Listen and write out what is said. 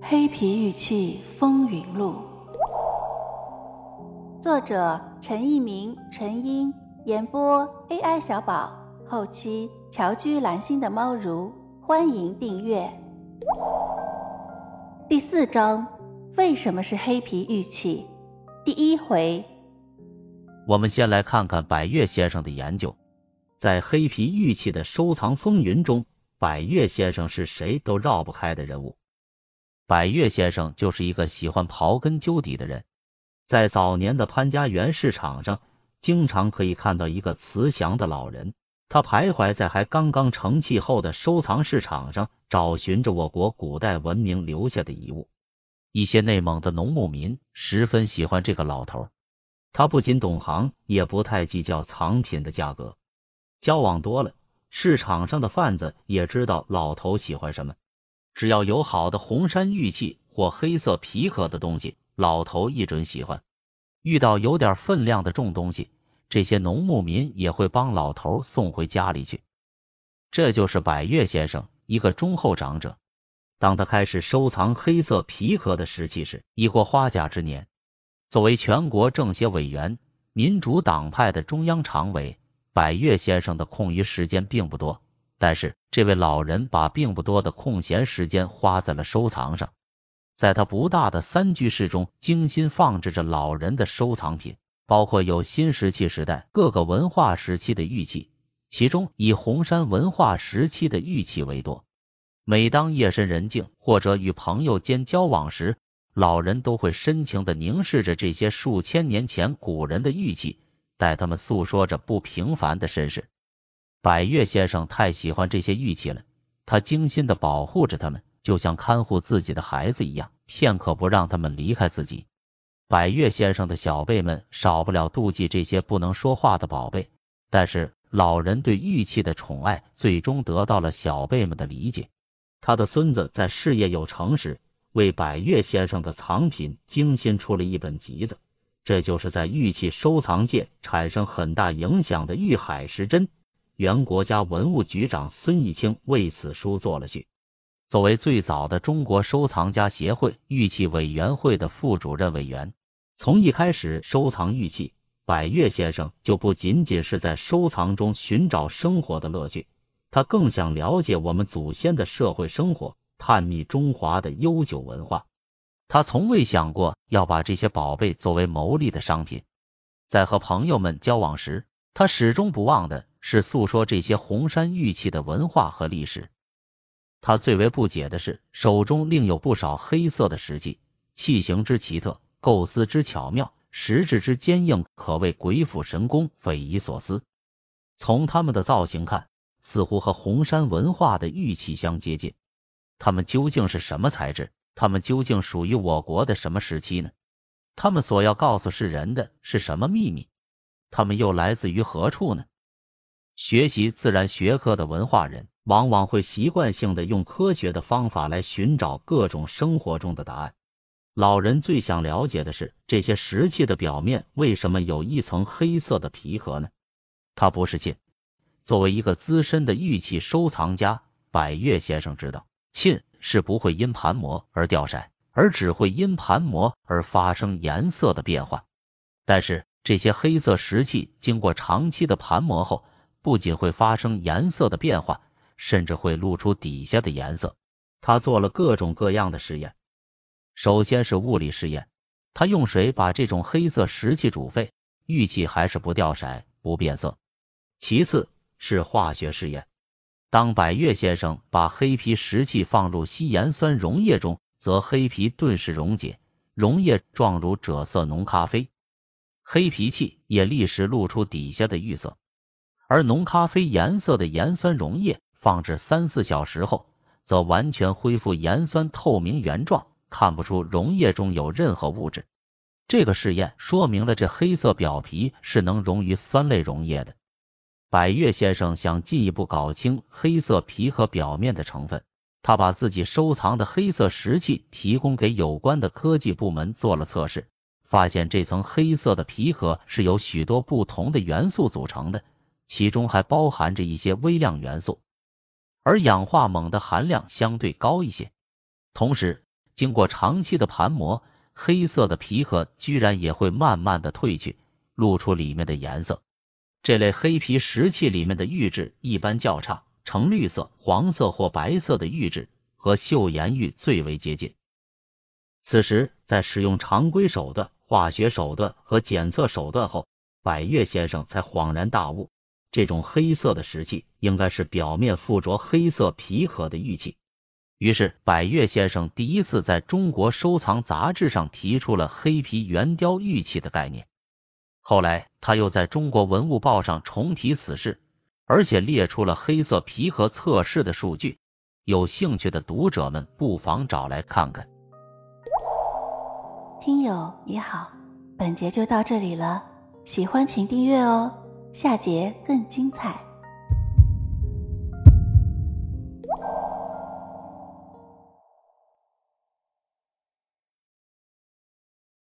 黑皮玉器风云录，作者陈一鸣、陈英，演播 AI 小宝，后期乔居蓝心的猫如，欢迎订阅。第四章，为什么是黑皮玉器？第一回，我们先来看看百越先生的研究，在黑皮玉器的收藏风云中，百越先生是谁都绕不开的人物。百越先生就是一个喜欢刨根究底的人，在早年的潘家园市场上，经常可以看到一个慈祥的老人，他徘徊在还刚刚成器后的收藏市场上，找寻着我国古代文明留下的遗物。一些内蒙的农牧民十分喜欢这个老头，他不仅懂行，也不太计较藏品的价格。交往多了，市场上的贩子也知道老头喜欢什么。只要有好的红山玉器或黑色皮壳的东西，老头一准喜欢。遇到有点分量的重东西，这些农牧民也会帮老头送回家里去。这就是百越先生，一个忠厚长者。当他开始收藏黑色皮壳的时期时，已过花甲之年。作为全国政协委员、民主党派的中央常委，百越先生的空余时间并不多。但是，这位老人把并不多的空闲时间花在了收藏上。在他不大的三居室中，精心放置着老人的收藏品，包括有新石器时代各个文化时期的玉器，其中以红山文化时期的玉器为多。每当夜深人静或者与朋友间交往时，老人都会深情的凝视着这些数千年前古人的玉器，带他们诉说着不平凡的身世。百越先生太喜欢这些玉器了，他精心的保护着他们，就像看护自己的孩子一样，片刻不让他们离开自己。百越先生的小辈们少不了妒忌这些不能说话的宝贝，但是老人对玉器的宠爱最终得到了小辈们的理解。他的孙子在事业有成时，为百越先生的藏品精心出了一本集子，这就是在玉器收藏界产生很大影响的玉海石珍。原国家文物局长孙义清为此书作了序。作为最早的中国收藏家协会玉器委员会的副主任委员，从一开始收藏玉器，百越先生就不仅仅是在收藏中寻找生活的乐趣，他更想了解我们祖先的社会生活，探秘中华的悠久文化。他从未想过要把这些宝贝作为牟利的商品。在和朋友们交往时，他始终不忘的。是诉说这些红山玉器的文化和历史。他最为不解的是，手中另有不少黑色的石器，器形之奇特，构思之巧妙，石质之坚硬，可谓鬼斧神工，匪夷所思。从他们的造型看，似乎和红山文化的玉器相接近。它们究竟是什么材质？它们究竟属于我国的什么时期呢？他们所要告诉世人的是什么秘密？他们又来自于何处呢？学习自然学科的文化人，往往会习惯性的用科学的方法来寻找各种生活中的答案。老人最想了解的是，这些石器的表面为什么有一层黑色的皮壳呢？他不是沁。作为一个资深的玉器收藏家，百越先生知道，沁是不会因盘磨而掉色，而只会因盘磨而发生颜色的变化。但是这些黑色石器经过长期的盘磨后，不仅会发生颜色的变化，甚至会露出底下的颜色。他做了各种各样的实验，首先是物理实验，他用水把这种黑色石器煮沸，玉器还是不掉色、不变色。其次是化学试验，当百越先生把黑皮石器放入稀盐酸溶液中，则黑皮顿时溶解，溶液状如赭色浓咖啡，黑皮器也立时露出底下的玉色。而浓咖啡颜色的盐酸溶液放置三四小时后，则完全恢复盐酸透明原状，看不出溶液中有任何物质。这个试验说明了这黑色表皮是能溶于酸类溶液的。百越先生想进一步搞清黑色皮壳表面的成分，他把自己收藏的黑色石器提供给有关的科技部门做了测试，发现这层黑色的皮壳是由许多不同的元素组成的。其中还包含着一些微量元素，而氧化锰的含量相对高一些。同时，经过长期的盘磨，黑色的皮壳居然也会慢慢的褪去，露出里面的颜色。这类黑皮石器里面的玉质一般较差，呈绿色、黄色或白色的玉质和岫岩玉最为接近。此时，在使用常规手段、化学手段和检测手段后，百越先生才恍然大悟，这种黑色的石器应该是表面附着黑色皮壳的玉器。于是，百越先生第一次在中国收藏杂志上提出了黑皮圆雕玉器的概念。后来，他又在中国文物报上重提此事，而且列出了黑色皮壳测试的数据。有兴趣的读者们不妨找来看看。听友你好，本节就到这里了，喜欢请订阅哦，下节更精彩。